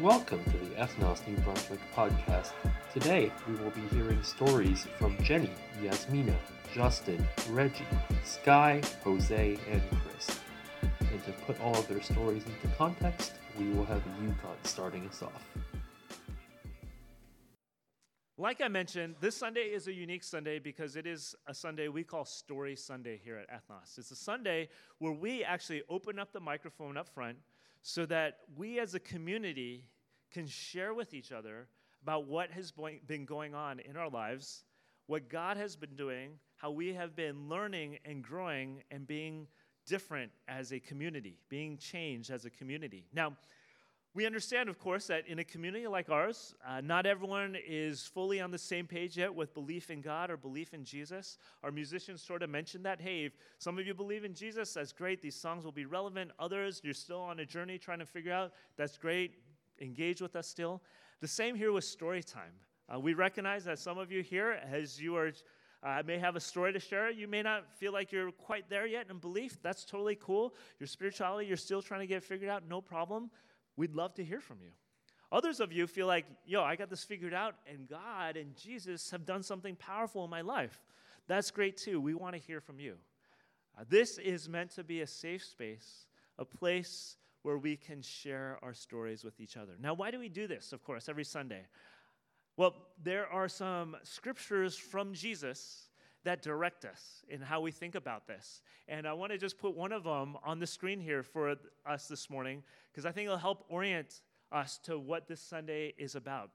Welcome to the Ethnos New Brunswick podcast. Today we will be hearing stories from Jenny, Yasmina, Justin, Reggie, Sky, Jose, and Chris. And to put all of their stories into context, we will have Yukon starting us off. Like I mentioned, this Sunday is a unique Sunday because it is a Sunday we call Story Sunday here at Ethnos. It's a Sunday where we actually open up the microphone up front so that we as a community can share with each other about what has been going on in our lives, what God has been doing, how we have been learning and growing and being different as a community, being changed as a community. Now, we understand, of course, that in a community like ours, uh, not everyone is fully on the same page yet with belief in God or belief in Jesus. Our musicians sort of mentioned that. Hey, if some of you believe in Jesus, that's great. These songs will be relevant. Others, you're still on a journey trying to figure out, that's great. Engage with us still. The same here with story time. Uh, we recognize that some of you here, as you are uh, may have a story to share. You may not feel like you're quite there yet in belief. That's totally cool. Your spirituality, you're still trying to get figured out. No problem. We'd love to hear from you. Others of you feel like, yo, I got this figured out, and God and Jesus have done something powerful in my life. That's great too. We want to hear from you. Uh, this is meant to be a safe space, a place where we can share our stories with each other. Now, why do we do this, of course, every Sunday? Well, there are some scriptures from Jesus that direct us in how we think about this. And I want to just put one of them on the screen here for us this morning because I think it'll help orient us to what this Sunday is about.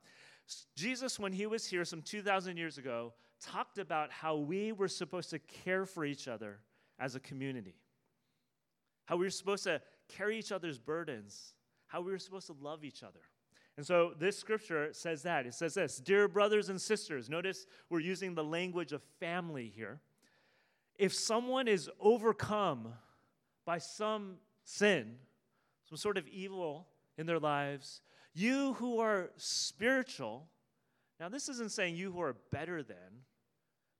Jesus, when he was here some 2,000 years ago, talked about how we were supposed to care for each other as a community, how we were supposed to carry each other's burdens, how we were supposed to love each other. And so this scripture says that. It says this Dear brothers and sisters, notice we're using the language of family here. If someone is overcome by some sin, some sort of evil in their lives, you who are spiritual, now this isn't saying you who are better than,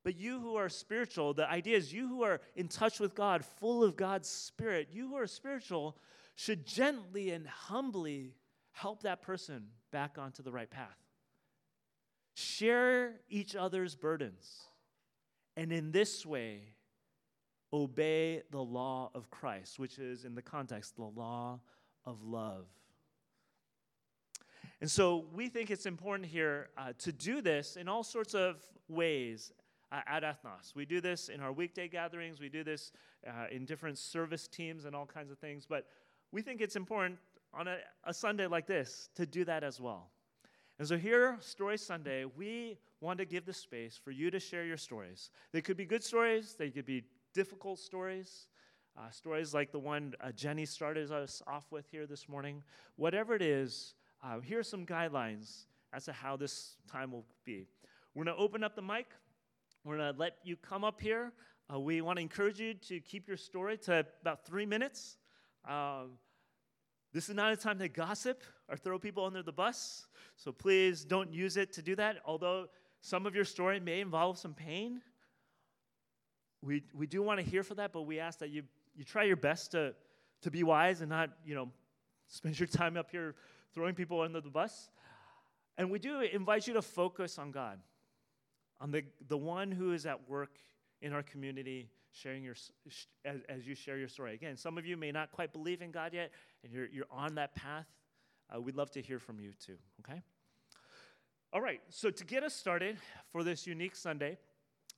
but you who are spiritual, the idea is you who are in touch with God, full of God's Spirit, you who are spiritual should gently and humbly help that person back onto the right path. Share each other's burdens. And in this way, obey the law of Christ, which is in the context, the law of love. And so we think it's important here uh, to do this in all sorts of ways uh, at Ethnos. We do this in our weekday gatherings, we do this uh, in different service teams and all kinds of things, but we think it's important on a, a Sunday like this to do that as well. And so, here, Story Sunday, we want to give the space for you to share your stories. They could be good stories, they could be difficult stories, uh, stories like the one uh, Jenny started us off with here this morning. Whatever it is, uh, here are some guidelines as to how this time will be. We're going to open up the mic. We're going to let you come up here. Uh, we want to encourage you to keep your story to about three minutes. Um, this is not a time to gossip or throw people under the bus, so please don't use it to do that. Although some of your story may involve some pain, we, we do want to hear for that, but we ask that you, you try your best to, to be wise and not, you know, spend your time up here throwing people under the bus. And we do invite you to focus on God, on the, the one who is at work in our community sharing your, as, as you share your story. Again, some of you may not quite believe in God yet, and you're, you're on that path. Uh, we'd love to hear from you too, okay? All right, so to get us started for this unique Sunday,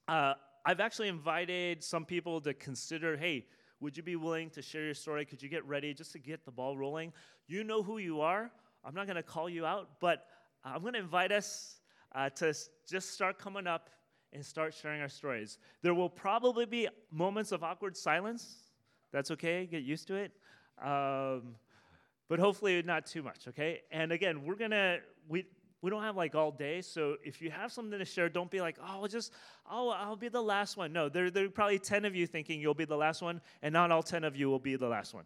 uh, I've actually invited some people to consider hey, would you be willing to share your story? Could you get ready just to get the ball rolling? You know who you are. I'm not going to call you out, but I'm going to invite us uh, to just start coming up and start sharing our stories. There will probably be moments of awkward silence. That's okay, get used to it. Um, but hopefully not too much, okay? And again, we're gonna, we, we don't have like all day, so if you have something to share, don't be like, oh, I'll just, oh, I'll be the last one. No, there, there are probably 10 of you thinking you'll be the last one, and not all 10 of you will be the last one.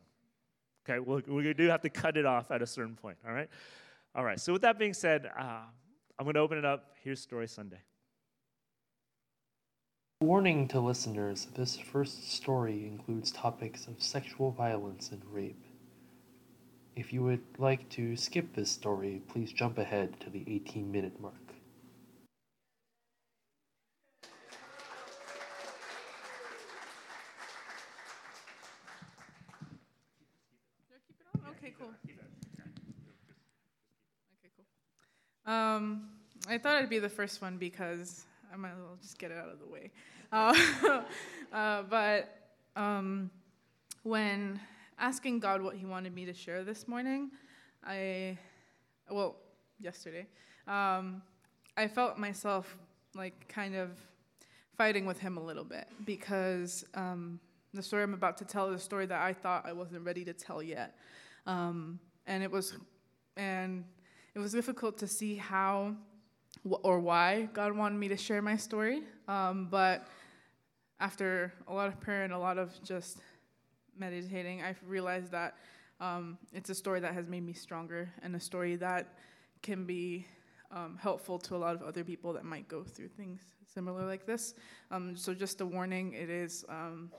Okay, we'll, we do have to cut it off at a certain point, all right? All right, so with that being said, uh, I'm gonna open it up. Here's Story Sunday. Warning to listeners this first story includes topics of sexual violence and rape. If you would like to skip this story, please jump ahead to the 18 minute mark. Okay, cool. Okay, cool. Um, I thought I'd be the first one because I might as well just get it out of the way. Uh, uh, but um, when asking God what He wanted me to share this morning, I, well, yesterday, um, I felt myself like kind of fighting with Him a little bit because um, the story I'm about to tell is a story that I thought I wasn't ready to tell yet. Um, and it was, and it was difficult to see how or why God wanted me to share my story. Um, but after a lot of prayer and a lot of just meditating, I realized that um, it's a story that has made me stronger and a story that can be um, helpful to a lot of other people that might go through things similar like this. Um, so, just a warning it is um,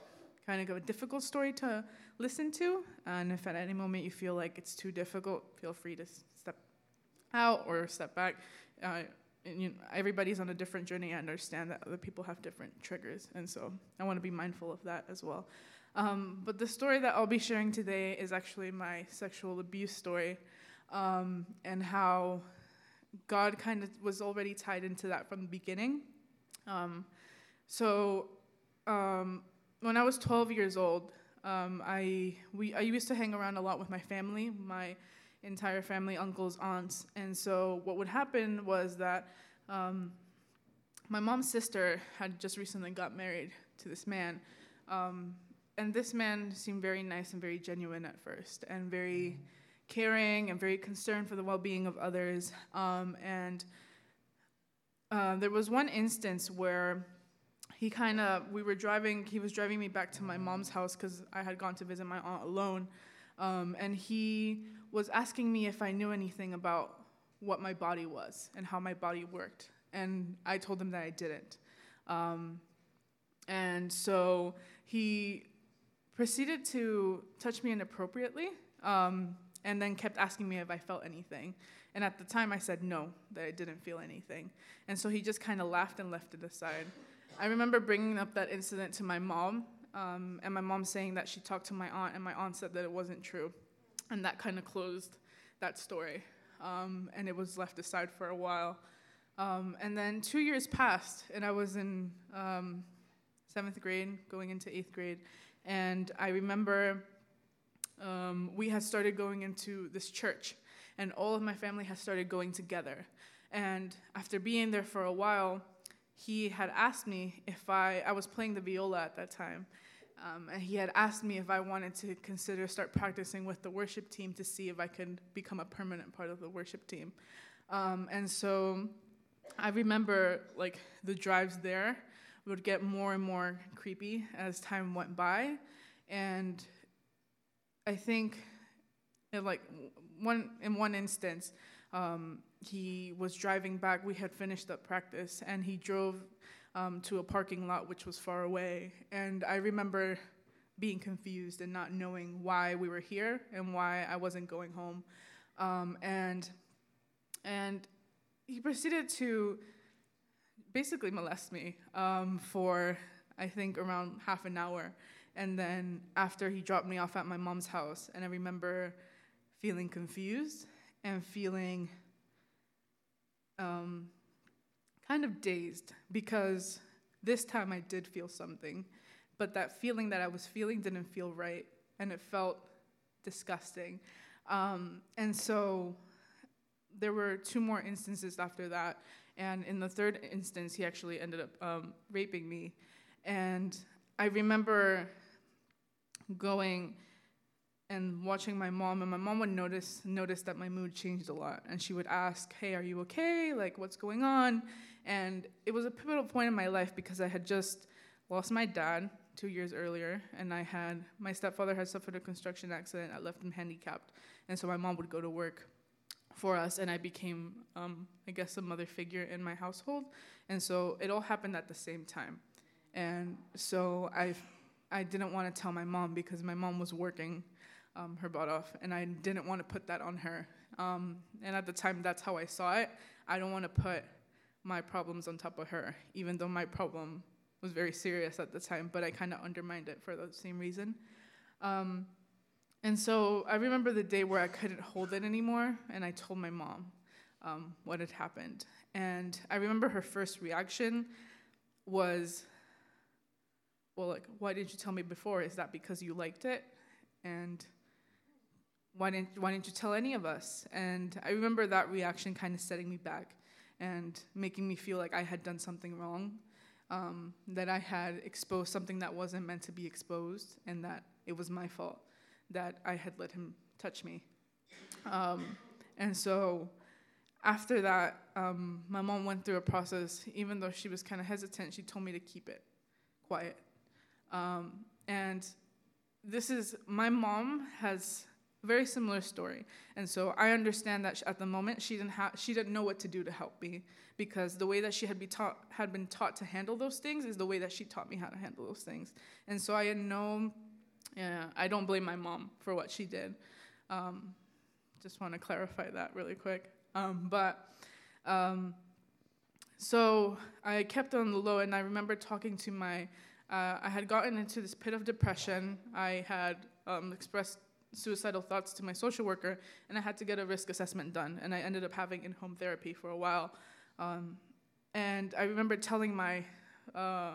kind of a difficult story to listen to. And if at any moment you feel like it's too difficult, feel free to step out or step back. Uh, and, you know, everybody's on a different journey. I understand that other people have different triggers, and so I want to be mindful of that as well. Um, but the story that I'll be sharing today is actually my sexual abuse story, um, and how God kind of was already tied into that from the beginning. Um, so um, when I was 12 years old, um, I we I used to hang around a lot with my family, my entire family, uncles, aunts, and so what would happen was that um, my mom's sister had just recently got married to this man, um, and this man seemed very nice and very genuine at first, and very caring and very concerned for the well-being of others, um, and uh, there was one instance where he kind of we were driving he was driving me back to my mom's house because i had gone to visit my aunt alone. Um, and he was asking me if i knew anything about what my body was and how my body worked and i told him that i didn't. Um, and so he proceeded to touch me inappropriately um, and then kept asking me if i felt anything and at the time i said no that i didn't feel anything and so he just kind of laughed and left it aside I remember bringing up that incident to my mom, um, and my mom saying that she talked to my aunt, and my aunt said that it wasn't true. And that kind of closed that story. Um, and it was left aside for a while. Um, and then two years passed, and I was in um, seventh grade, going into eighth grade. And I remember um, we had started going into this church, and all of my family had started going together. And after being there for a while, he had asked me if I, I was playing the viola at that time, um, and he had asked me if I wanted to consider start practicing with the worship team to see if I could become a permanent part of the worship team. Um, and so I remember like the drives there would get more and more creepy as time went by, and I think, in like one in one instance, um, he was driving back. We had finished up practice, and he drove um, to a parking lot which was far away. And I remember being confused and not knowing why we were here and why I wasn't going home. Um, and and he proceeded to basically molest me um, for I think around half an hour. And then after he dropped me off at my mom's house, and I remember feeling confused and feeling um, kind of dazed because this time I did feel something, but that feeling that I was feeling didn't feel right, and it felt disgusting. Um, and so there were two more instances after that, and in the third instance, he actually ended up um, raping me. And I remember going and watching my mom and my mom would notice notice that my mood changed a lot. And she would ask hey are you okay? Like what's going on? And it was a pivotal point in my life because i had just lost my dad two years earlier and i had my stepfather had suffered a construction accident that left him handicapped. And so my mom would go to work for us and i became um, i guess a mother figure in my household and so it all happened at the same time and so i i didn't want to tell my mom because my mom was working um, her butt off, and I didn't want to put that on her. Um, and at the time, that's how I saw it. I don't want to put my problems on top of her, even though my problem was very serious at the time, but I kind of undermined it for the same reason. Um, and so I remember the day where I couldn't hold it anymore, and I told my mom um, what had happened. And I remember her first reaction was, Well, like, why didn't you tell me before? Is that because you liked it? And why didn't, why didn't you tell any of us? And I remember that reaction kind of setting me back and making me feel like I had done something wrong, um, that I had exposed something that wasn't meant to be exposed, and that it was my fault that I had let him touch me. Um, and so after that, um, my mom went through a process. Even though she was kind of hesitant, she told me to keep it quiet. Um, and this is my mom has a very similar story, and so I understand that at the moment she didn't have she didn't know what to do to help me because the way that she had be taught had been taught to handle those things is the way that she taught me how to handle those things, and so I know, yeah, I don't blame my mom for what she did. Um, just want to clarify that really quick. Um, but um, so I kept on the low, and I remember talking to my. Uh, I had gotten into this pit of depression. I had um, expressed suicidal thoughts to my social worker, and I had to get a risk assessment done. And I ended up having in home therapy for a while. Um, and I remember telling my uh,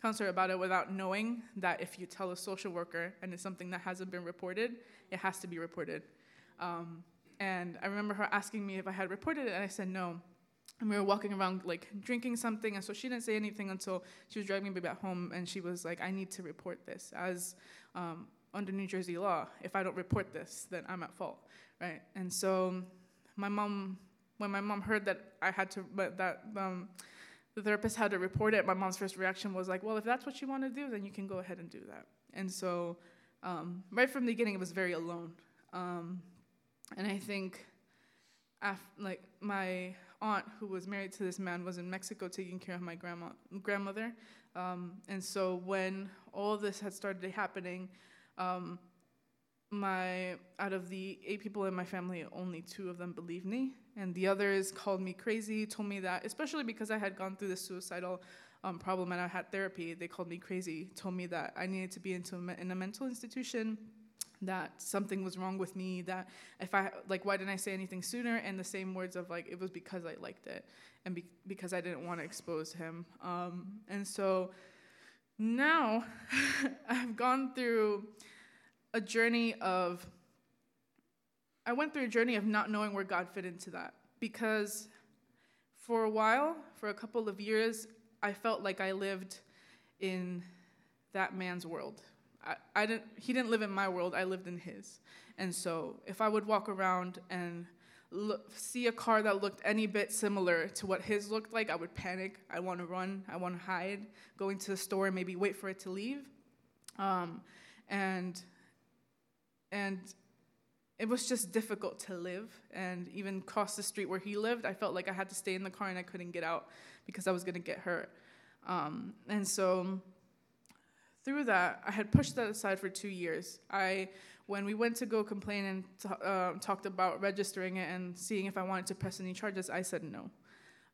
counselor about it without knowing that if you tell a social worker and it's something that hasn't been reported, it has to be reported. Um, and I remember her asking me if I had reported it, and I said no. And we were walking around like drinking something, and so she didn't say anything until she was driving me back home, and she was like, "I need to report this as um, under New Jersey law. If I don't report this, then I'm at fault, right?" And so my mom, when my mom heard that I had to, but that um, the therapist had to report it, my mom's first reaction was like, "Well, if that's what you want to do, then you can go ahead and do that." And so um, right from the beginning, it was very alone. Um, and I think, like my aunt who was married to this man was in Mexico taking care of my grandma grandmother, um, and so when all this had started happening, um, my out of the eight people in my family, only two of them believed me, and the others called me crazy, told me that, especially because I had gone through the suicidal. Um, problem and I had therapy. They called me crazy, told me that I needed to be into a in a mental institution, that something was wrong with me that if i like why didn't i say anything sooner and the same words of like it was because i liked it and be- because i didn't want to expose him um, and so now i've gone through a journey of i went through a journey of not knowing where god fit into that because for a while for a couple of years i felt like i lived in that man's world. I, I didn't he didn't live in my world i lived in his. And so if i would walk around and look, see a car that looked any bit similar to what his looked like i would panic. I want to run. I want to hide. Go into the store and maybe wait for it to leave. Um, and and it was just difficult to live and even cross the street where he lived i felt like i had to stay in the car and i couldn't get out because i was going to get hurt um, and so through that, I had pushed that aside for two years. I, when we went to go complain and t- uh, talked about registering it and seeing if I wanted to press any charges, I said no,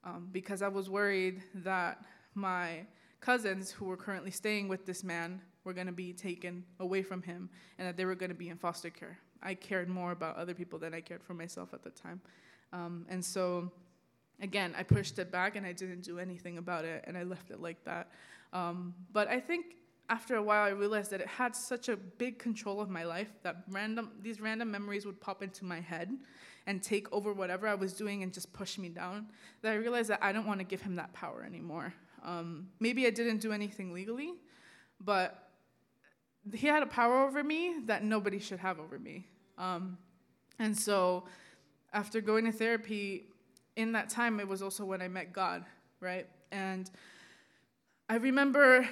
um, because I was worried that my cousins who were currently staying with this man were going to be taken away from him and that they were going to be in foster care. I cared more about other people than I cared for myself at the time, um, and so. Again, I pushed it back and I didn't do anything about it and I left it like that. Um, but I think after a while, I realized that it had such a big control of my life that random these random memories would pop into my head and take over whatever I was doing and just push me down. That I realized that I don't want to give him that power anymore. Um, maybe I didn't do anything legally, but he had a power over me that nobody should have over me. Um, and so, after going to therapy, in that time, it was also when I met God, right? And I remember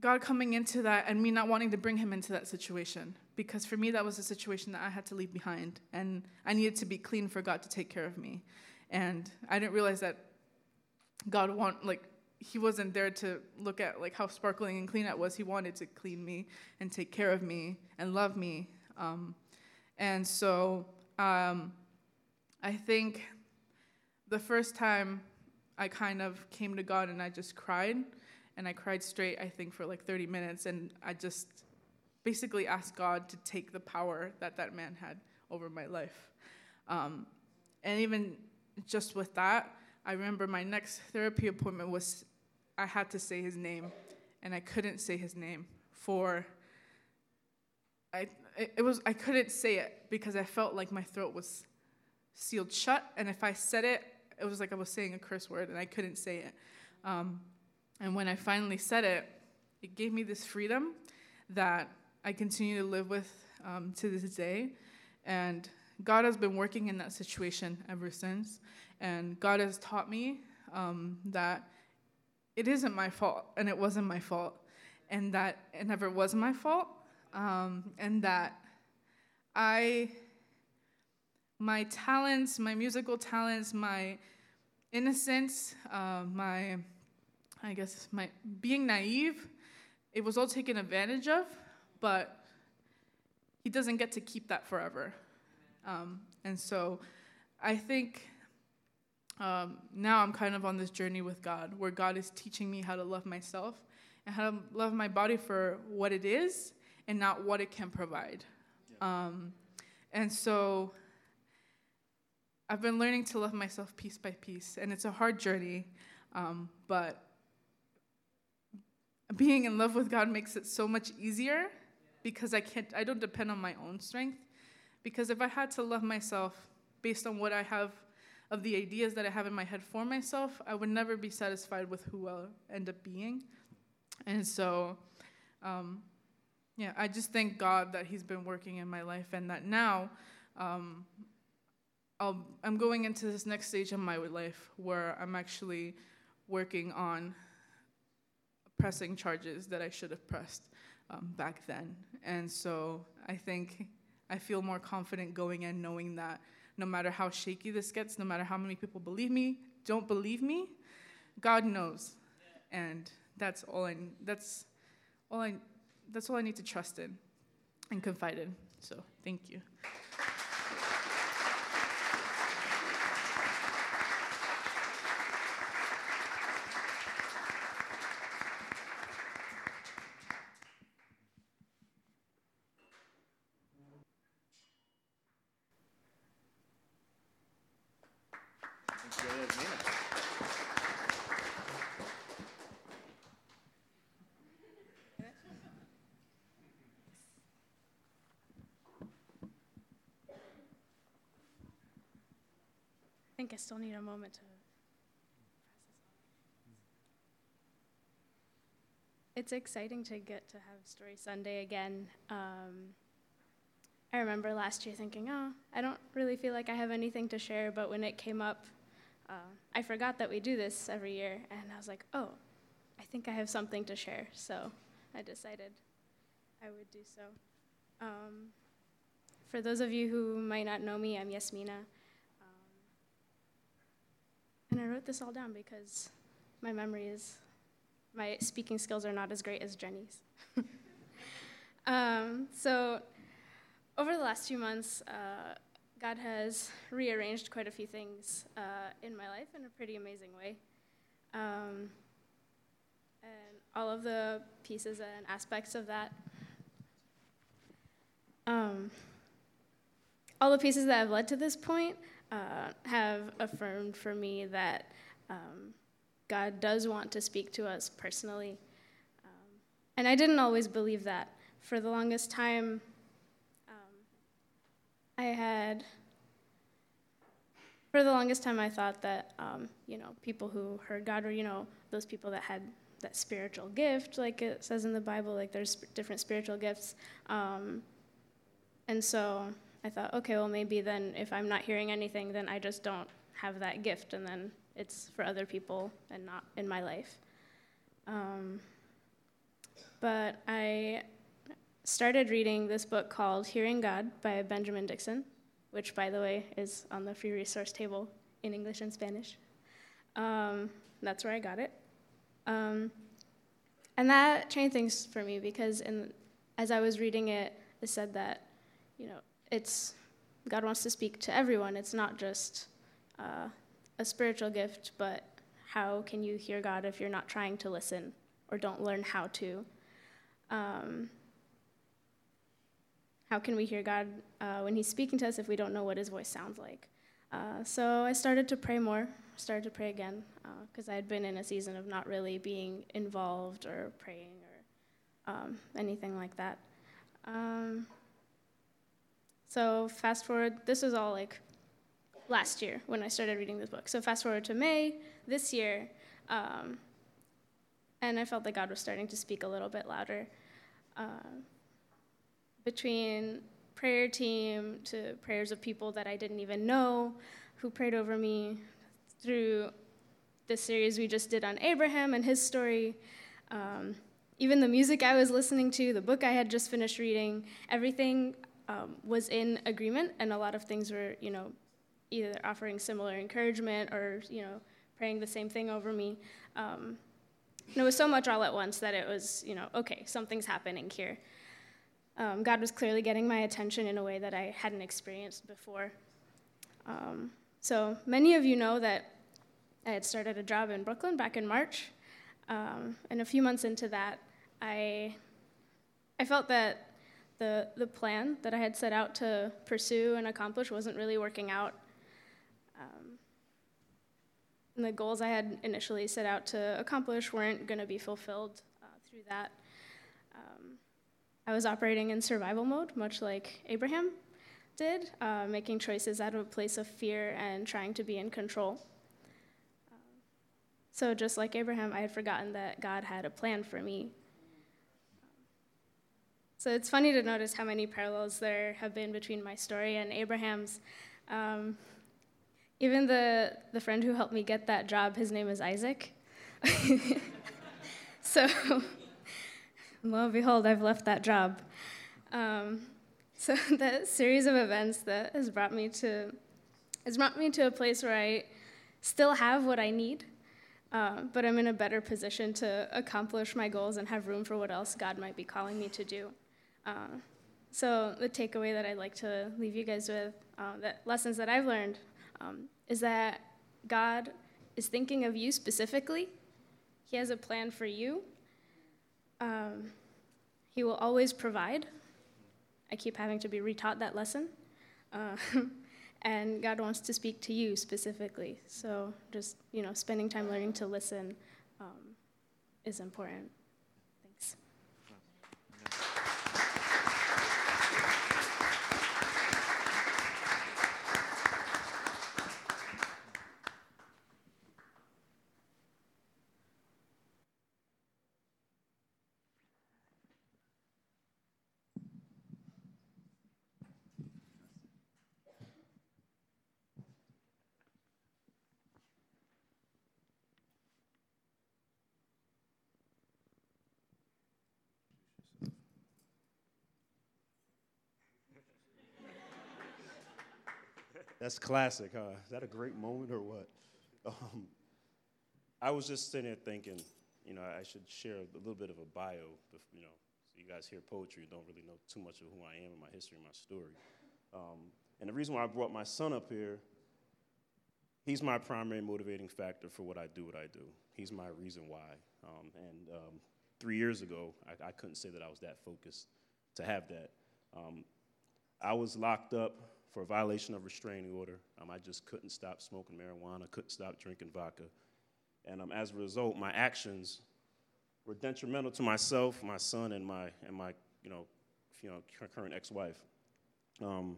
God coming into that and me not wanting to bring him into that situation. Because for me, that was a situation that I had to leave behind. And I needed to be clean for God to take care of me. And I didn't realize that God want like he wasn't there to look at like how sparkling and clean I was. He wanted to clean me and take care of me and love me. Um, and so um, I think the first time I kind of came to God and I just cried, and I cried straight, I think, for like 30 minutes, and I just basically asked God to take the power that that man had over my life. Um, and even just with that, I remember my next therapy appointment was I had to say his name, and I couldn't say his name for. I it, was I couldn't say it because I felt like my throat was sealed shut, and if I said it, it was like I was saying a curse word, and I couldn't say it. Um, and when I finally said it, it gave me this freedom that I continue to live with um, to this day, and God has been working in that situation ever since. And God has taught me um, that it isn't my fault, and it wasn't my fault, and that it never was my fault, um, and that I, my talents, my musical talents, my innocence, uh, my, I guess, my being naive, it was all taken advantage of, but he doesn't get to keep that forever. Um, and so I think um, now I'm kind of on this journey with God where God is teaching me how to love myself and how to love my body for what it is and not what it can provide. Um, and so I've been learning to love myself piece by piece, and it's a hard journey, um, but being in love with God makes it so much easier because I can't I don't depend on my own strength because if I had to love myself based on what I have of the ideas that I have in my head for myself, I would never be satisfied with who I'll end up being. And so, um, yeah, I just thank God that He's been working in my life and that now um, i am going into this next stage of my life where I'm actually working on pressing charges that I should have pressed um, back then. And so I think I feel more confident going in knowing that no matter how shaky this gets, no matter how many people believe me, don't believe me, God knows. And that's all I that's all I that's all I need to trust in and confide in. So, thank you. Think I still need a moment to. It's exciting to get to have Story Sunday again. Um, I remember last year thinking, oh, I don't really feel like I have anything to share, but when it came up, uh, I forgot that we do this every year, and I was like, oh, I think I have something to share. So I decided I would do so. Um, for those of you who might not know me, I'm Yasmina. And I wrote this all down because my memory is, my speaking skills are not as great as Jenny's. um, so, over the last few months, uh, God has rearranged quite a few things uh, in my life in a pretty amazing way. Um, and all of the pieces and aspects of that. Um, all the pieces that have led to this point uh, have affirmed for me that um, God does want to speak to us personally. Um, and I didn't always believe that. For the longest time, um, I had, for the longest time, I thought that, um, you know, people who heard God were, you know, those people that had that spiritual gift, like it says in the Bible, like there's different spiritual gifts. Um, and so I thought, okay, well, maybe then if I'm not hearing anything, then I just don't have that gift, and then it's for other people and not in my life. Um, but I started reading this book called Hearing God by Benjamin Dixon, which, by the way, is on the free resource table in English and Spanish. Um, that's where I got it. Um, and that changed things for me because in, as I was reading it, it said that, you know, it's God wants to speak to everyone. It's not just uh, a spiritual gift, but how can you hear God if you're not trying to listen or don't learn how to? Um, how can we hear God uh, when He's speaking to us if we don't know what His voice sounds like? Uh, so I started to pray more, started to pray again, because uh, I had been in a season of not really being involved or praying or um, anything like that. Um, so fast forward, this was all like last year when I started reading this book. So fast forward to May this year, um, and I felt that God was starting to speak a little bit louder. Uh, between prayer team to prayers of people that I didn't even know who prayed over me through the series we just did on Abraham and his story. Um, even the music I was listening to, the book I had just finished reading, everything um, was in agreement, and a lot of things were, you know, either offering similar encouragement or, you know, praying the same thing over me. Um, and it was so much all at once that it was, you know, okay, something's happening here. Um, God was clearly getting my attention in a way that I hadn't experienced before. Um, so many of you know that I had started a job in Brooklyn back in March, um, and a few months into that, I I felt that the the plan that I had set out to pursue and accomplish wasn't really working out. Um, and the goals I had initially set out to accomplish weren't going to be fulfilled uh, through that. I was operating in survival mode, much like Abraham did, uh, making choices out of a place of fear and trying to be in control. Um, so, just like Abraham, I had forgotten that God had a plan for me. So, it's funny to notice how many parallels there have been between my story and Abraham's. Um, even the, the friend who helped me get that job, his name is Isaac. so, lo and behold, I've left that job. Um, so that series of events that has brought me to has brought me to a place where I still have what I need, uh, but I'm in a better position to accomplish my goals and have room for what else God might be calling me to do. Uh, so the takeaway that I'd like to leave you guys with, uh, that lessons that I've learned, um, is that God is thinking of you specifically. He has a plan for you, um, he will always provide. I keep having to be retaught that lesson. Uh, and God wants to speak to you specifically. So just, you know, spending time learning to listen um, is important. That's classic, huh? Is that a great moment or what? Um, I was just sitting there thinking, you know, I should share a little bit of a bio, you know, so you guys hear poetry, don't really know too much of who I am and my history and my story. Um, and the reason why I brought my son up here, he's my primary motivating factor for what I do, what I do. He's my reason why. Um, and um, three years ago, I, I, couldn't say that I was that focused to have that. Um, I was locked up for a violation of restraining order. Um, I just couldn't stop smoking marijuana, couldn't stop drinking vodka. And um, as a result, my actions were detrimental to myself, my son, and my, and my you know, you know, current ex-wife. Um,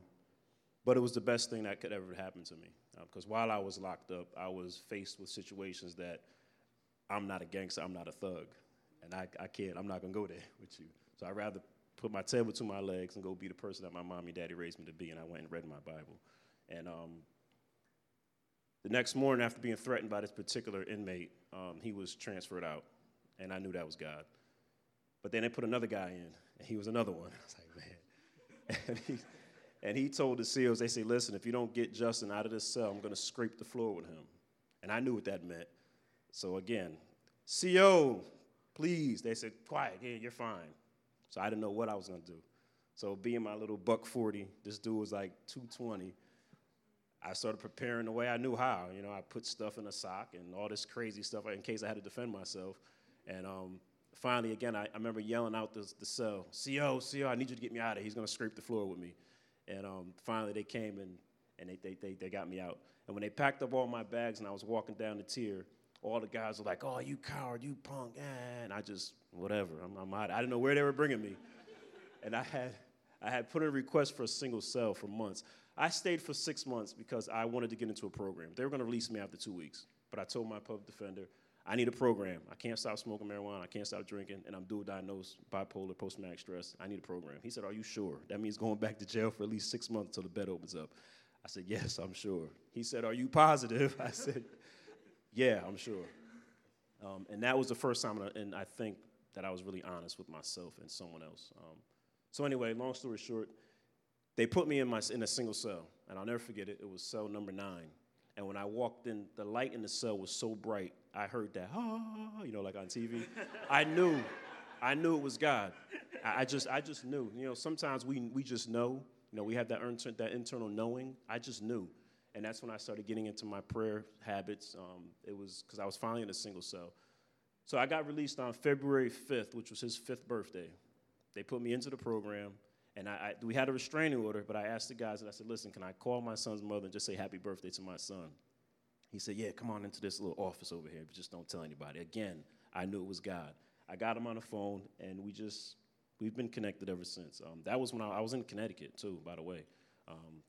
but it was the best thing that could ever happen to me. Because uh, while I was locked up, I was faced with situations that I'm not a gangster, I'm not a thug. And I, I can't, I'm not gonna go there with you. So I'd rather put my tail between my legs and go be the person that my mommy and daddy raised me to be. And I went and read my Bible. And um, the next morning, after being threatened by this particular inmate, um, he was transferred out. And I knew that was God. But then they put another guy in, and he was another one. I was like, man. and, he, and he told the COs, they say, listen, if you don't get Justin out of this cell, I'm going to scrape the floor with him. And I knew what that meant. So again, CO, please. They said, quiet, yeah, you're fine. So I didn't know what I was gonna do. So being my little buck 40, this dude was like 220. I started preparing the way I knew how. You know, I put stuff in a sock and all this crazy stuff in case I had to defend myself. And um, finally, again, I, I, remember yelling out the, the cell, CO, CO, I need you to get me out of here. He's gonna scrape the floor with me. And um, finally, they came and, and they, they, they, they got me out. And when they packed up all my bags and I was walking down the tier, all the guys were like, oh, you coward, you punk. Eh, and I just, whatever, I'm, I'm out. I didn't know where they were bringing me. And I had, I had put in a request for a single cell for months. I stayed for six months because I wanted to get into a program. They were going to release me after two weeks. But I told my public defender, I need a program. I can't stop smoking marijuana. I can't stop drinking, and I'm dual diagnosed bipolar, post traumatic stress. I need a program. He said, Are you sure? That means going back to jail for at least six months until the bed opens up. I said, Yes, I'm sure. He said, Are you positive? I said, Yeah, I'm sure. Um, and that was the first time, and I think that I was really honest with myself and someone else. Um, so, anyway, long story short, they put me in, my, in a single cell, and I'll never forget it. It was cell number nine. And when I walked in, the light in the cell was so bright, I heard that, ah, you know, like on TV. I knew, I knew it was God. I, I, just, I just knew. You know, sometimes we, we just know. You know, we have that, that internal knowing. I just knew. And that's when I started getting into my prayer habits. Um, it was because I was finally in a single cell. So I got released on February 5th, which was his fifth birthday. They put me into the program. And I, I, we had a restraining order, but I asked the guys, and I said, listen, can I call my son's mother and just say happy birthday to my son? He said, yeah, come on into this little office over here, but just don't tell anybody. Again, I knew it was God. I got him on the phone, and we just, we've been connected ever since. Um, that was when I, I, was in Connecticut, too, by the way,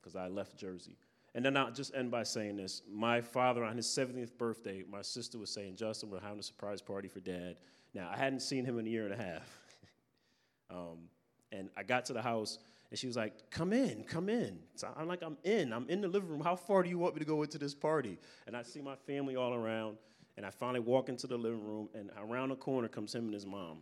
because um, I left Jersey. And then I'll just end by saying this. My father, on his 70th birthday, my sister was saying, Justin, we're having a surprise party for dad. Now, I hadn't seen him in a year and a half. um, and I got to the house, and she was like, Come in, come in. So I'm like, I'm in. I'm in the living room. How far do you want me to go into this party? And I see my family all around, and I finally walk into the living room, and around the corner comes him and his mom.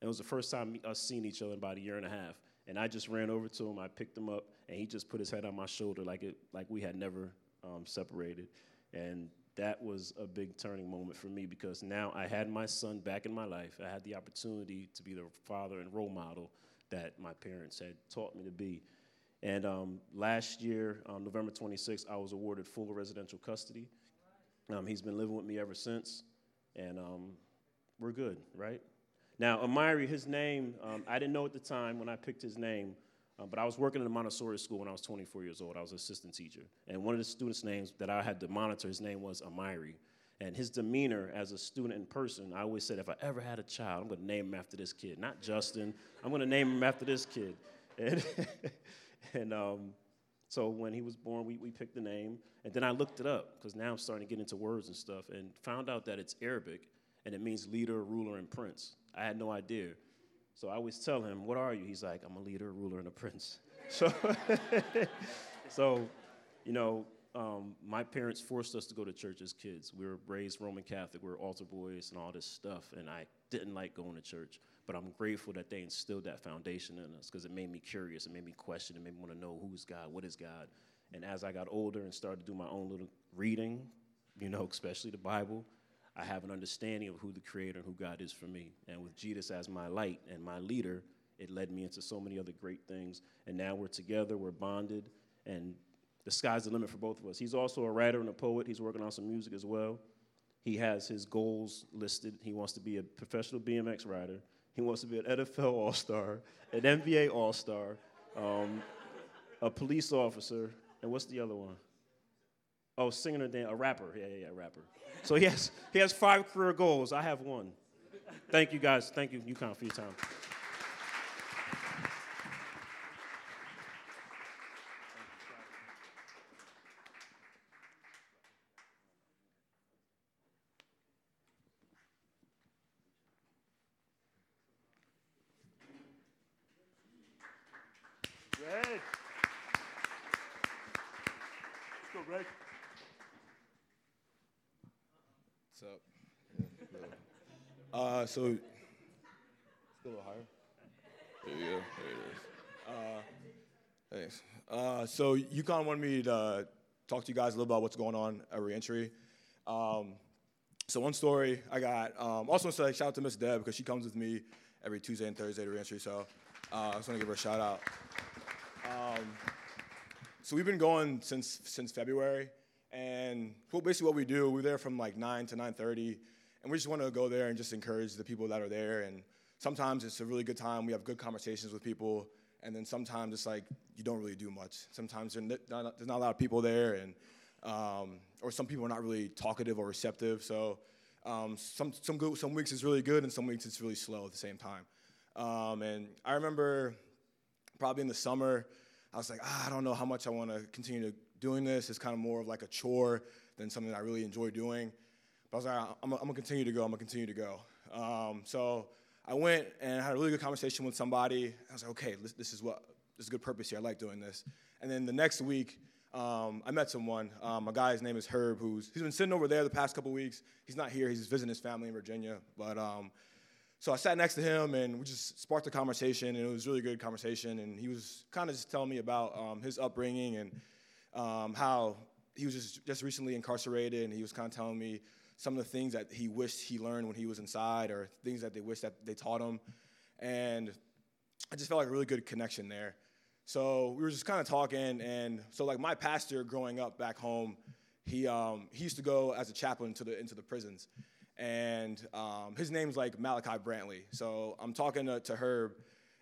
It was the first time us seeing each other in about a year and a half. And I just ran over to him, I picked him up, and he just put his head on my shoulder like, it, like we had never um, separated. And that was a big turning moment for me because now I had my son back in my life. I had the opportunity to be the father and role model that my parents had taught me to be. And um, last year, on November 26th, I was awarded full residential custody. Um, he's been living with me ever since, and um, we're good, right? Now, Amiri, his name, um, I didn't know at the time when I picked his name, uh, but I was working in a Montessori school when I was 24 years old. I was an assistant teacher. And one of the students' names that I had to monitor, his name was Amiri. And his demeanor as a student in person, I always said, if I ever had a child, I'm going to name him after this kid. Not Justin. I'm going to name him after this kid. And, and um, so when he was born, we, we picked the name. And then I looked it up because now I'm starting to get into words and stuff and found out that it's Arabic and it means leader, ruler, and prince. I had no idea. So I always tell him, What are you? He's like, I'm a leader, ruler, and a prince. So, so you know, um, my parents forced us to go to church as kids. We were raised Roman Catholic, we were altar boys and all this stuff, and I didn't like going to church. But I'm grateful that they instilled that foundation in us because it made me curious, it made me question, it made me want to know who's God, what is God. And as I got older and started to do my own little reading, you know, especially the Bible, I have an understanding of who the Creator and who God is for me. And with Jesus as my light and my leader, it led me into so many other great things. And now we're together, we're bonded, and the sky's the limit for both of us. He's also a writer and a poet. He's working on some music as well. He has his goals listed. He wants to be a professional BMX rider. He wants to be an NFL All Star, an NBA All Star, um, a police officer, and what's the other one? Oh, singer and a rapper. Yeah, yeah, yeah, rapper. So he has, he has five career goals. I have one. Thank you guys. Thank you, UConn, for your time. So, a little higher. There you go. There it is. Uh, thanks. Uh, so, UConn wanted me to talk to you guys a little about what's going on at reentry. Um, So one story I got. Um, also, want to say shout out to Miss Deb because she comes with me every Tuesday and Thursday to reentry. So uh, I just want to give her a shout out. Um, so we've been going since since February, and well, basically what we do, we're there from like nine to nine thirty, and we just want to go there and just encourage the people that are there. And sometimes it's a really good time. We have good conversations with people, and then sometimes it's like you don't really do much. Sometimes there's not, a lot of people there, and um, or some people are not really talkative or receptive. So um, some some good, some weeks it's really good, and some weeks it's really slow at the same time. Um, and I remember probably in the summer, I was like, ah, I don't know how much I want to continue doing this. It's kind of more of like a chore than something I really enjoy doing. But I was like, I'm, I'm gonna continue to go. I'm gonna continue to go. Um, so I went and had a really good conversation with somebody. I was like, okay, this, this is what this is a good purpose here. I like doing this. And then the next week, um, I met someone. Um, a guy, his name is Herb, who's he's been sitting over there the past couple weeks. He's not here. He's visiting his family in Virginia. But um, so I sat next to him, and we just sparked a conversation, and it was really good conversation. And he was kind of just telling me about um, his upbringing and um, how he was just, just recently incarcerated, and he was kind of telling me some of the things that he wished he learned when he was inside, or things that they wish that they taught him. And I just felt like a really good connection there. So we were just kind of talking, and so like my pastor growing up back home, he um, he used to go as a chaplain to the into the prisons, and um, his name's like Malachi Brantley. So I'm talking to, to Herb,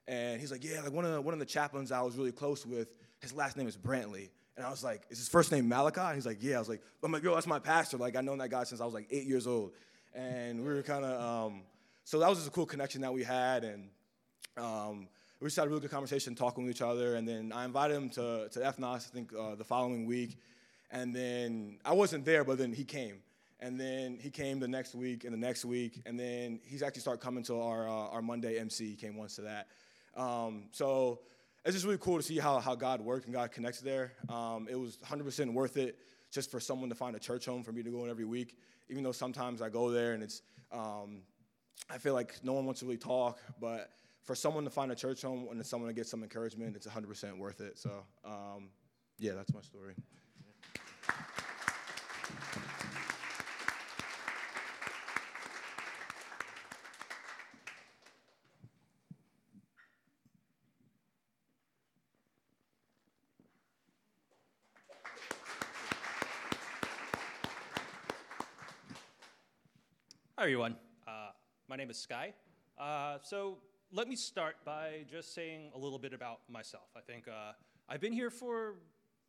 and he's like, yeah, like one of the, one of the chaplains I was really close with, his last name is Brantley. And I was like, is his first name Malachi? And he's like, yeah. I was like, I'm like, yo, that's my pastor. Like, I've known that guy since I was like eight years old. And we were kind of, um, so that was just a cool connection that we had. And um, we just had a really good conversation talking with each other. And then I invited him to, to Ethnos, I think, uh, the following week. And then I wasn't there, but then he came. And then he came the next week and the next week. And then he's actually started coming to our, uh, our Monday MC. He came once to that. Um, so it's just really cool to see how, how God worked and God connects there. Um, it was 100% worth it just for someone to find a church home for me to go in every week, even though sometimes I go there and it's, um, I feel like no one wants to really talk, but for someone to find a church home and someone to get some encouragement, it's 100% worth it. So, um, yeah, that's my story. Everyone. Uh, my name is Sky. Uh, so let me start by just saying a little bit about myself. I think uh, I've been here for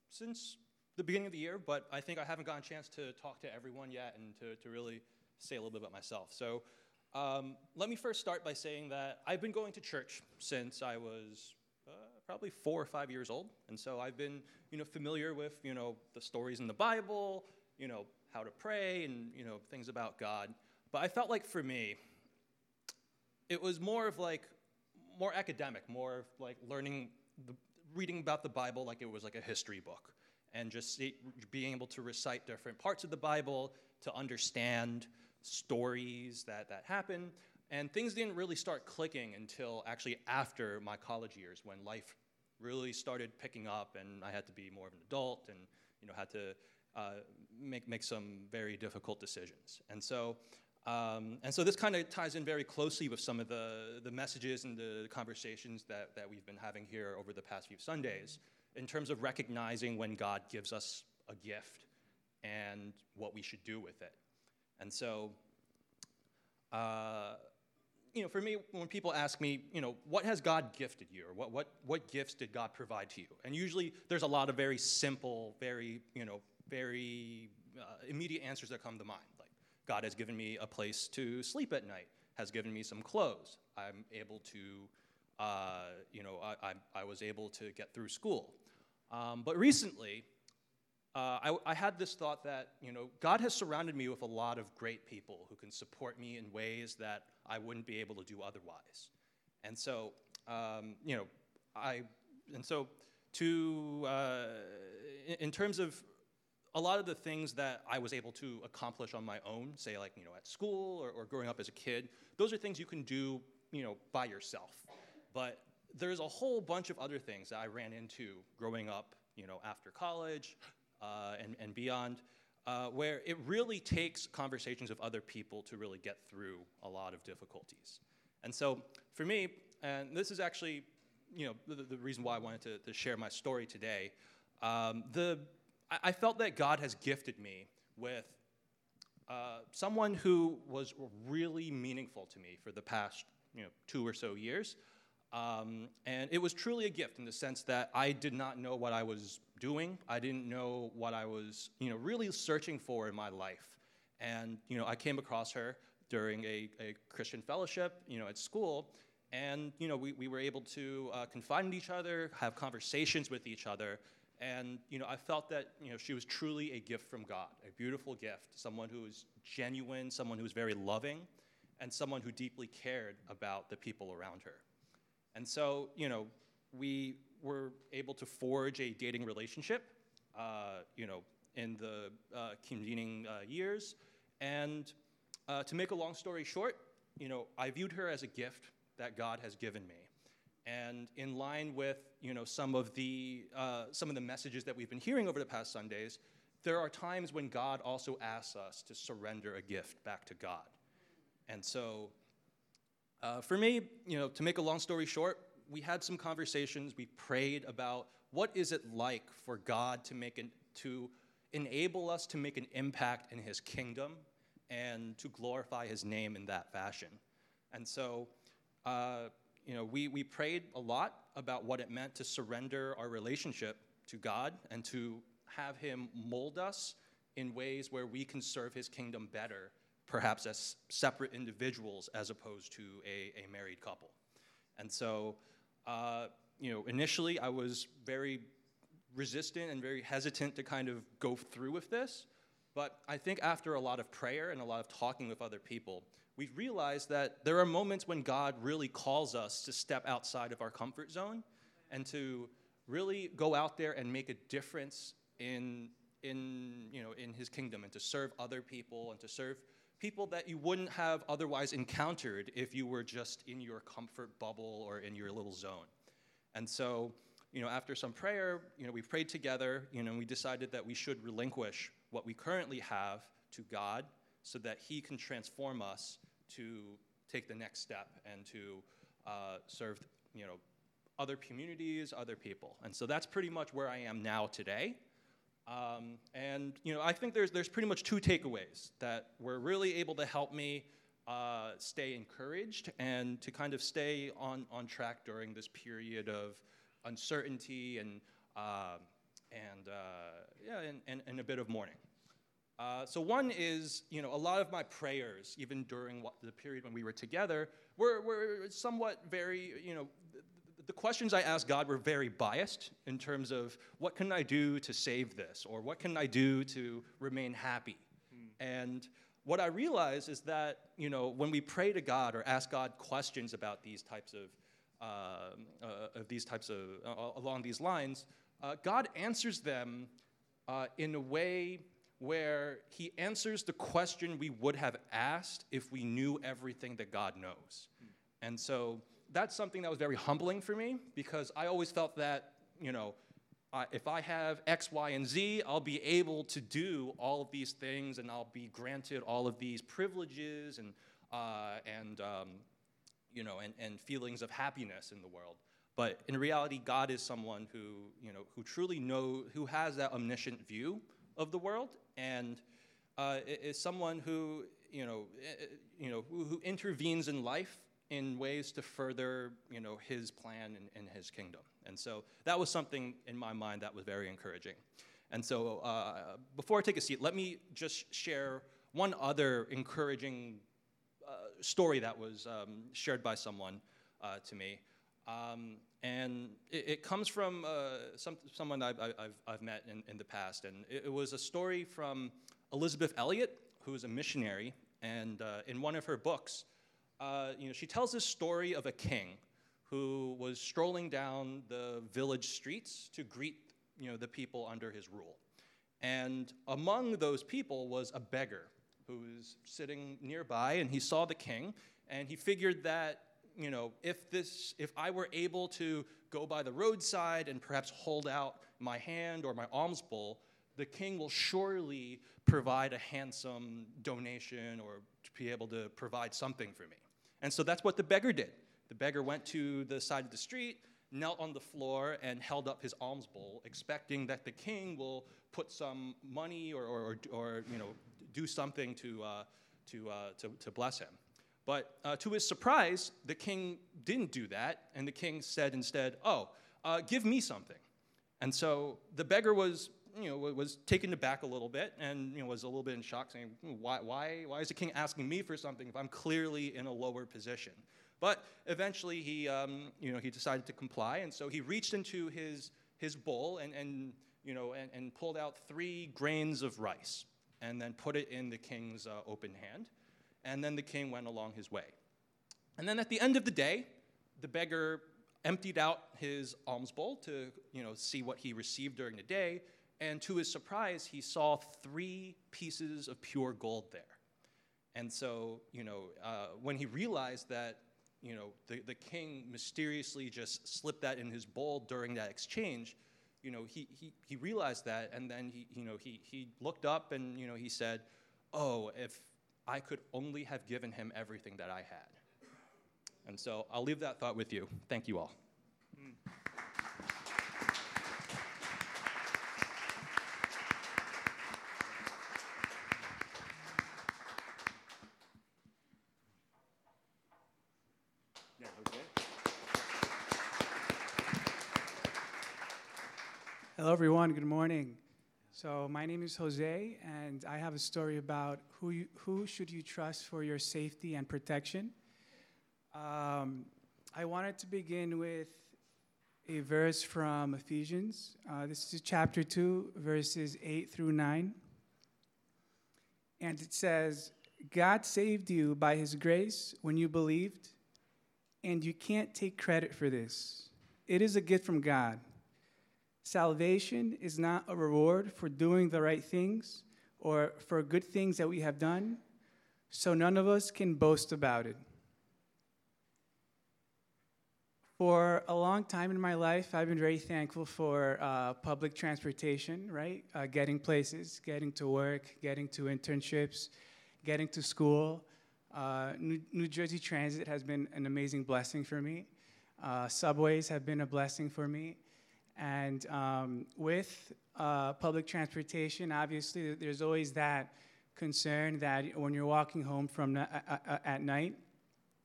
since the beginning of the year, but I think I haven't gotten a chance to talk to everyone yet and to, to really say a little bit about myself. So um, let me first start by saying that I've been going to church since I was uh, probably four or five years old, and so I've been, you know, familiar with, you know, the stories in the Bible, you know, how to pray, and you know, things about God. But I felt like for me, it was more of like more academic, more like learning, the, reading about the Bible like it was like a history book, and just see, being able to recite different parts of the Bible to understand stories that that happen. And things didn't really start clicking until actually after my college years, when life really started picking up, and I had to be more of an adult, and you know had to uh, make make some very difficult decisions. And so um, and so this kind of ties in very closely with some of the, the messages and the conversations that, that we've been having here over the past few Sundays in terms of recognizing when God gives us a gift and what we should do with it. And so, uh, you know, for me, when people ask me, you know, what has God gifted you, or what, what, what gifts did God provide to you? And usually there's a lot of very simple, very, you know, very uh, immediate answers that come to mind. God has given me a place to sleep at night, has given me some clothes. I'm able to, uh, you know, I, I, I, was able to get through school. Um, but recently, uh, I, I, had this thought that, you know, God has surrounded me with a lot of great people who can support me in ways that I wouldn't be able to do otherwise. And so, um, you know, I, and so to, uh, in, in terms of a lot of the things that I was able to accomplish on my own, say like you know at school or, or growing up as a kid, those are things you can do you know by yourself. But there's a whole bunch of other things that I ran into growing up, you know, after college uh, and, and beyond, uh, where it really takes conversations with other people to really get through a lot of difficulties. And so for me, and this is actually you know, the, the reason why I wanted to, to share my story today, um, the, I, felt that God has gifted me with uh, someone who was really meaningful to me for the past you know, two or so years. Um, and it was truly a gift in the sense that I did not know what I was doing. I didn't know what I was, you know, really searching for in my life. And, you know, I came across her during a, a Christian fellowship, you know, at school. And, you know, we, we were able to uh, confide in each other, have conversations with each other. And, you know, I felt that, you know, she was truly a gift from God, a beautiful gift, someone who was genuine, someone who was very loving, and someone who deeply cared about the people around her. And so, you know, we were able to forge a dating relationship, uh, you know, in the uh, convening uh, years. And uh, to make a long story short, you know, I viewed her as a gift that God has given me. And in line with, you know, some of the, uh, some of the messages that we've been hearing over the past Sundays, there are times when God also asks us to surrender a gift back to God. And so uh, for me, you know, to make a long story short, we had some conversations. We prayed about what is it like for God to make an, to enable us to make an impact in His kingdom and to glorify His name in that fashion. And so, uh, you know, we, we prayed a lot about what it meant to surrender our relationship to God and to have Him mold us in ways where we can serve His kingdom better perhaps as separate individuals as opposed to a, a married couple. And so, uh, you know, initially I was very resistant and very hesitant to kind of go through with this. But I think after a lot of prayer and a lot of talking with other people, we've realized that there are moments when God really calls us to step outside of our comfort zone and to really go out there and make a difference in, in, you know, in his kingdom and to serve other people and to serve people that you wouldn't have otherwise encountered if you were just in your comfort bubble or in your little zone. And so, you know, after some prayer, you know, we prayed together, you know, and we decided that we should relinquish what we currently have to God so that He can transform us to take the next step and to uh, serve, you know, other communities, other people. And so that's pretty much where I am now today. Um, and you know, I think there's, there's pretty much two takeaways that were really able to help me uh, stay encouraged and to kind of stay on, on track during this period of uncertainty and, uh, and, uh, yeah, and, and, and, a bit of mourning. Uh, so one is, you know, a lot of my prayers, even during what, the period when we were together, were, were somewhat very, you know, the questions I asked God were very biased in terms of what can I do to save this or what can I do to remain happy. Mm. And what I realized is that you know when we pray to God or ask God questions about these types of uh, uh, of these types of uh, along these lines, uh, God answers them uh, in a way where He answers the question we would have asked if we knew everything that God knows. And so that's something that was very humbling for me because I always felt that, you know, if I have X, Y, and Z, I'll be able to do all of these things and I'll be granted all of these privileges and, uh, and um, you know, and, and feelings of happiness in the world. But in reality, God is someone who, you know, who truly knows, who has that omniscient view of the world and uh, is someone who, you know, you know, who, who intervenes in life in ways to further you know, his plan and, and his kingdom. And so that was something in my mind that was very encouraging. And so uh, before I take a seat, let me just share one other encouraging uh, story that was um, shared by someone uh, to me. Um, and it, it, comes from uh, some, someone I've, I've, I've met in, in, the past. And it, it, was a story from Elisabeth Elliot, who is a missionary. And uh, in one of her books, uh, you know, she tells this story of a king who was strolling down the village streets to greet you know, the people under his rule. And among those people was a beggar who was sitting nearby, and he saw the king, and he figured that you know, if this, if I were able to go by the roadside and perhaps hold out my hand or my alms bowl, the king will surely provide a handsome donation or to be able to provide something for me. And so that's what the beggar did. The beggar went to the side of the street, knelt on the floor, and held up his alms bowl, expecting that the king will put some money or, or, or you know, do something to, uh, to, uh, to, to bless him. But uh, to his surprise, the king didn't do that, and the king said instead, Oh, uh, give me something. And so the beggar was, you know, was taken aback a little bit and you know, was a little bit in shock, saying, why, why, why is the king asking me for something if I'm clearly in a lower position? But eventually he, um, you know, he decided to comply, and so he reached into his, his bowl and, and, you know, and, and pulled out three grains of rice and then put it in the king's uh, open hand. And then the king went along his way. And then at the end of the day, the beggar emptied out his alms bowl to you know, see what he received during the day. And to his surprise, he saw three pieces of pure gold there. And so, you know, uh, when he realized that, you know, the, the king mysteriously just slipped that in his bowl during that exchange, you know, he, he, he realized that, and then he, you know, he, he looked up and, you know, he said, oh, if I could only have given him everything that I had. And so I'll leave that thought with you. Thank you all. Hello, everyone. Good morning. So my name is Jose, and I have a story about who you, who should you trust for your safety and protection. Um, I wanted to begin with a verse from Ephesians. Uh, this is chapter two, verses eight through nine, and it says, "God saved you by His grace when you believed, and you can't take credit for this. It is a gift from God." Salvation is not a reward for doing the right things or for good things that we have done, so none of us can boast about it. For a long time in my life, I've been very thankful for uh, public transportation, right? Uh, getting places, getting to work, getting to internships, getting to school. Uh, New, New, Jersey Transit has been an amazing blessing for me. Uh, subways have been a blessing for me. And um, with uh, public transportation, obviously, there's always that concern that when you're walking home from at night,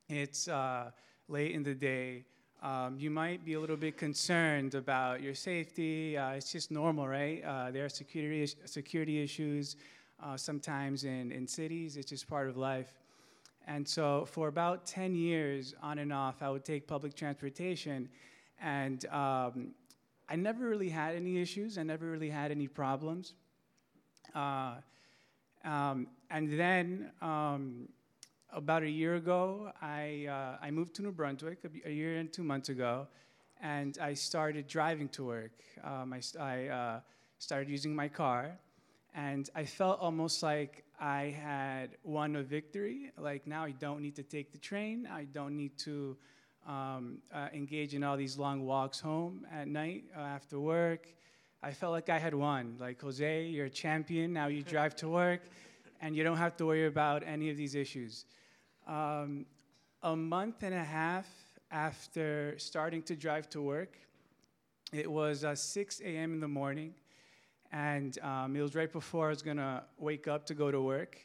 it's uh, late in the day. Um, you might be a little bit concerned about your safety. Uh, it's just normal, right? Uh, there are security is- security issues uh, sometimes in, in cities. It's just part of life. And so, for about 10 years, on and off, I would take public transportation, and um, I never really had any issues. I never really had any problems. Uh, um, and then um, about a year ago, I, uh, I moved to New Brunswick a, year and two months ago, and I started driving to work. Um, I, I uh, started using my car, and I felt almost like I had won a victory. Like now I don't need to take the train, I don't need to um, uh, engage in all these long walks home at night uh, after work. I felt like I had won. Like, Jose, you're a champion. Now you drive to work, and you don't have to worry about any of these issues. Um, a month and a half after starting to drive to work, it was uh, 6 a.m. in the morning, and um, it was right before I was to wake up to go to work.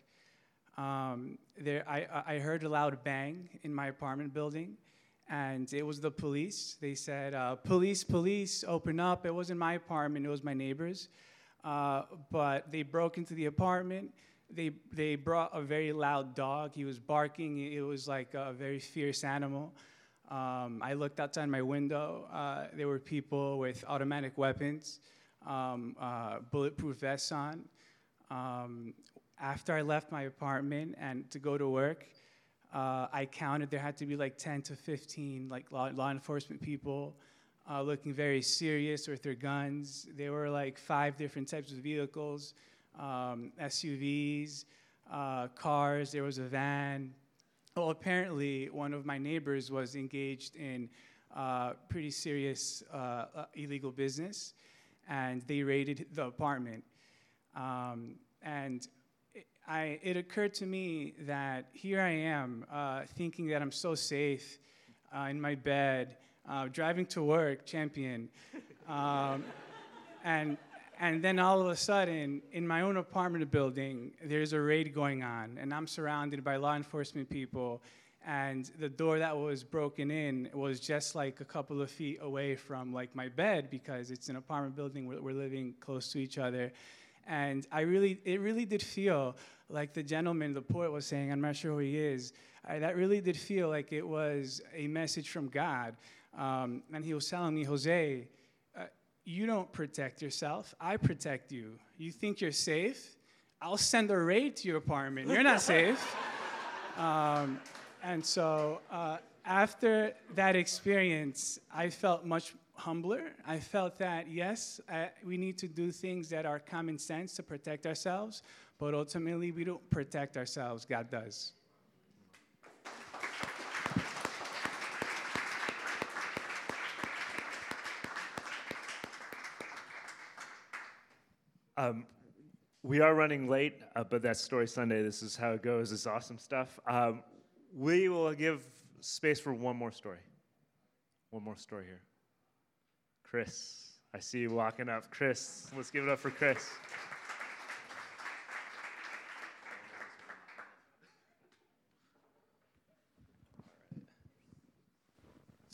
Um, there, I, I heard a loud bang in my apartment building and it was the police. They said, uh, "Police, police, open up!" It wasn't my apartment; it was my neighbor's. Uh, but they broke into the apartment. They they brought a very loud dog. He was barking. It was like a very fierce animal. Um, I looked outside my window. Uh, there were people with automatic weapons, um, uh, bulletproof vests on. Um, after I left my apartment and to go to work, uh, I counted there had to be like 10 to 15 like law, law enforcement people uh, looking very serious with their guns. There were like five different types of vehicles, um, SUVs, uh, cars. There was a van. Well, apparently one of my neighbors was engaged in uh, pretty serious uh, uh, illegal business, and they raided the apartment. Um, and I, it occurred to me that here I am uh, thinking that I'm so safe uh, in my bed, uh, driving to work, champion. Um, and, and then all of a sudden, in my own apartment building, there's a raid going on, and I'm surrounded by law enforcement people. And the door that was broken in was just like a couple of feet away from like my bed because it's an apartment building. We're, we're living close to each other, and I really, it really did feel like the gentleman, the poet was saying. I'm not sure who he is. I, that really did feel like it was a message from God. Um, and he was telling me, Jose, uh, you don't protect yourself. I protect you. You think you're safe? I'll send a raid to your apartment. You're not safe. Um, and so uh, after that experience, I felt much humbler. I felt that, yes, uh, we need to do things that are common sense to protect ourselves, but ultimately, we don't protect ourselves, God does. Um, we are running late, uh, but that's Story Sunday. This is how it goes. It's awesome stuff. Um, we will give space for one more story. One more story here. Chris, I see you walking up. Chris, let's give it up for Chris.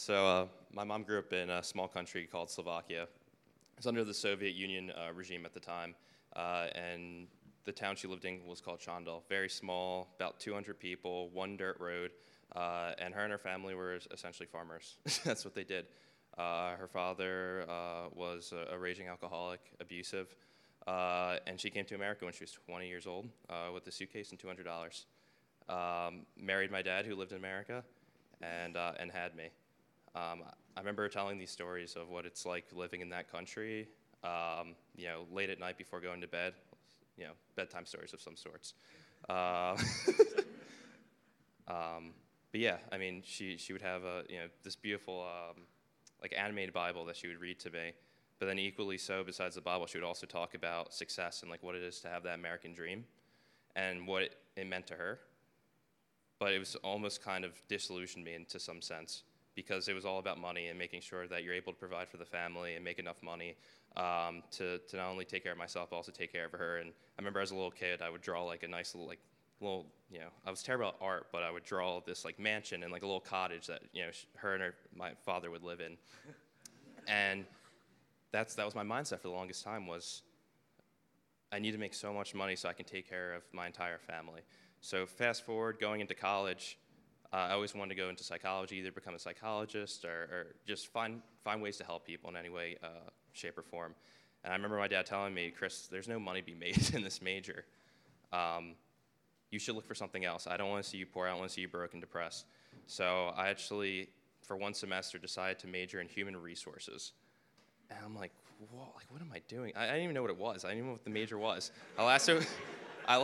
So, uh, my mom grew up in a small country called Slovakia. It was under the Soviet Union uh, regime at the time, uh, and the town she lived in was called Chandel. Very small, about 200 people, one dirt road, uh, and her and her family were essentially farmers. That's what they did. Uh, her father uh, was a, a, raging alcoholic, abusive, and she came to America when she was 20 years old with a suitcase and $200. Um, married my dad, who lived in America, and and had me. Um, I remember telling these stories of what it's like living in that country, um, you know, late at night before going to bed, you know, bedtime stories of some sorts. Uh, um, but yeah, I mean, she, she would have a, you know, this beautiful, um, like animated Bible that she would read to me. But then equally so, besides the Bible, she would also talk about success and like what it is to have that American dream and what it, it meant to her. But it was almost kind of disillusioned me in, to some sense because it was all about money and making sure that you're able to provide for the family and make enough money um, to, to not only take care of myself, but also take care of her. And I remember as a little kid, I would draw like a nice little, like, little, you know, I was terrible at art, but I would draw this like mansion and like a little cottage that, you know, her and her, my father would live in. and that's, that was my mindset for the longest time was I need to make so much money so I can take care of my entire family. So fast forward, going into college, I always wanted to go into psychology, either become a psychologist or, or just find, find ways to help people in any way, uh, shape, or form. And I remember my dad telling me, Chris, there's no money to be made in this major. Um, you should look for something else. I don't want to see you poor. I don't want to see you broke and depressed. So I actually, for one semester, decided to major in human resources. And I'm like, Whoa, like, what am I doing? I, I didn't even know what it was. I didn't even know what the major was. I lasted, I,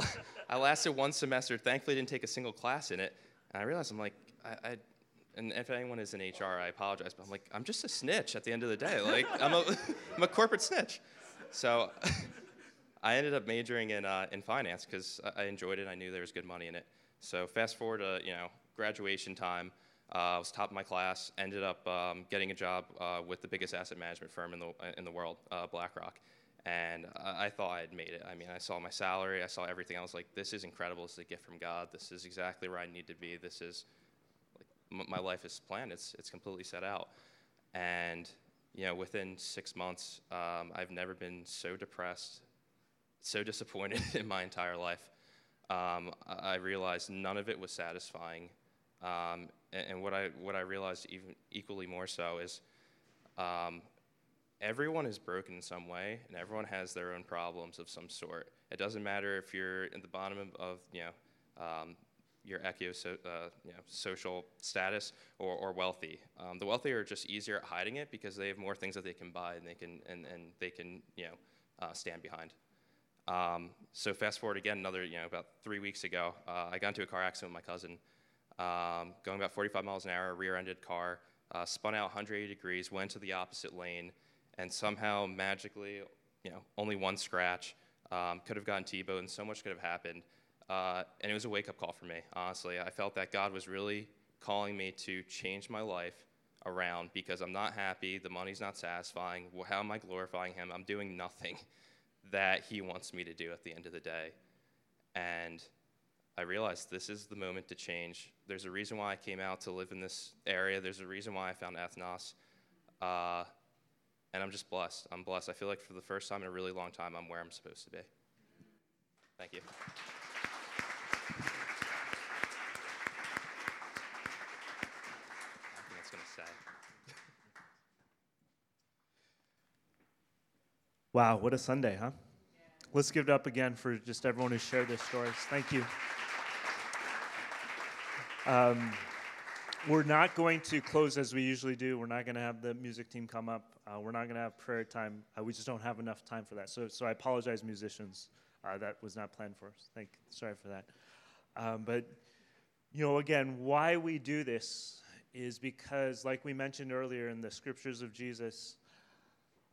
I lasted one semester. Thankfully, didn't take a single class in it. And I realized I'm like, I, I, and if anyone is in HR, I apologize, but I'm like, I'm just a snitch at the end of the day. Like, I'm a, I'm a corporate snitch. So I ended up majoring in, uh, in finance because I enjoyed it. I knew there was good money in it. So fast forward to, you know, graduation time. Uh, I was top of my class, ended up um, getting a job uh, with the biggest asset management firm in the, in the world, uh, BlackRock. And I, I thought I had made it. I mean, I saw my salary, I saw everything. I was like, this is incredible. This is a gift from God. This is exactly where I need to be. This is, like, m- my life is planned. It's, it's completely set out. And, you know, within six months, um, I've never been so depressed, so disappointed in my entire life. Um, I realized none of it was satisfying. Um, and, and, what I what I realized even equally more so is um, everyone is broken in some way, and everyone has their own problems of some sort. It doesn't matter if you're at the bottom of, of you know, um, your echo so, uh, you know, social status or, or wealthy. Um, the wealthy are just easier at hiding it because they have more things that they can buy and they can and, and they can you know uh, stand behind. Um, so fast forward again, another you know about three weeks ago, uh, I got into a car accident with my cousin, um, going about 45 miles an hour, rear-ended car, uh, spun out 180 degrees, went to the opposite lane, and somehow magically, you know, only one scratch. Um, could have gotten T-boned, and so much could have happened. Uh, and it was a wake up call for me, honestly. I felt that God was really calling me to change my life around because I'm not happy. The money's not satisfying. How am I glorifying Him? I'm doing nothing that He wants me to do at the end of the day. And I realized this is the moment to change. There's a reason why I came out to live in this area. There's a reason why I found Ethnos. Uh, and I'm just blessed. I'm blessed. I feel like for the first time in a really long time, I'm where I'm supposed to be. Thank you. Wow, what a Sunday, huh? Let's give it up again for just everyone who shared their stories. Thank you. Um, we're not going to close as we usually do. We're not going to have the music team come up. Uh, we're not going to have prayer time. Uh, we just don't have enough time for that. So, so I apologize, musicians. Uh, that was not planned for us. Thank, sorry for that. Um, but, you know, again, why we do this is because, like we mentioned earlier in the scriptures of Jesus,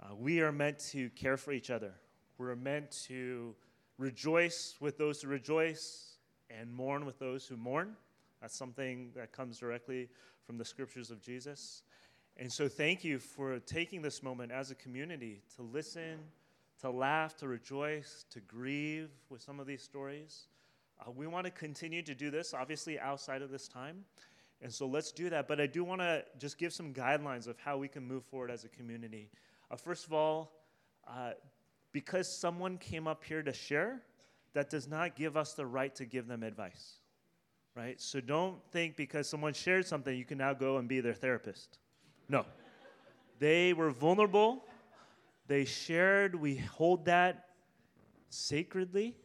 uh, we are meant to care for each other. We're meant to rejoice with those who rejoice and mourn with those who mourn. That's something that comes directly from the scriptures of Jesus. And so, thank you for taking this moment as a community to listen, to laugh, to rejoice, to grieve with some of these stories. Uh, we want to continue to do this, obviously, outside of this time. And so, let's do that. But I do want to just give some guidelines of how we can move forward as a community. Uh, first of all, uh, because someone came up here to share, that does not give us the right to give them advice right? So don't think because someone shared something, you can now go and be their therapist. No. they were vulnerable. They shared. We hold that sacredly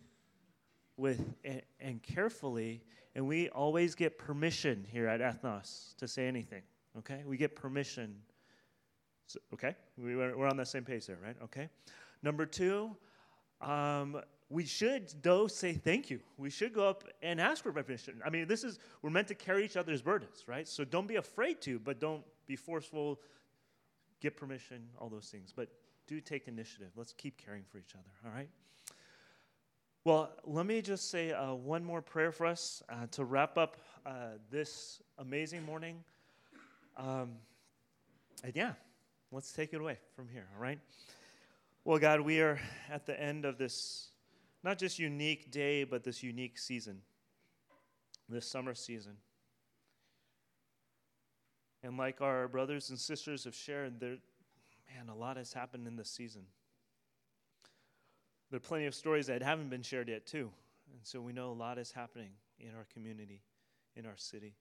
with and, and carefully, and we always get permission here at Ethnos to say anything. Okay, we get permission. So, okay, we, we're on the same page there, right? Okay. Number two, um, we should though say thank you. We should go up and ask for permission. I mean, this is we're meant to carry each other's burdens, right? So don't be afraid to, but don't be forceful. Get permission, all those things. But do take initiative. Let's keep caring for each other. All right. Well, let me just say uh, one more prayer for us uh, to wrap up uh, this amazing morning. Um, and yeah, let's take it away from here. All right. Well, God, we are at the end of this not just unique day, but this unique season, this summer season. And like our brothers and sisters have shared, there, man, a lot has happened in this season. There are plenty of stories that haven't been shared yet, too. And so we know a lot is happening in our community, in our city.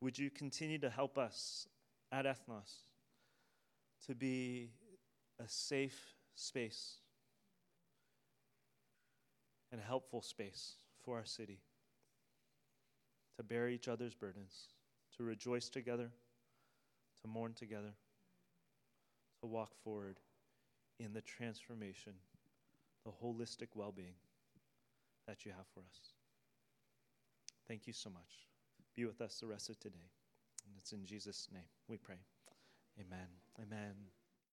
Would you continue to help us at Ethnos to be a safe space and a helpful space for our city to bear each other's burdens, to rejoice together, to mourn together, to walk forward in the transformation, the holistic well being that you have for us. Thank you so much. Be with us the rest of today. And it's in Jesus' name we pray. Amen. Amen.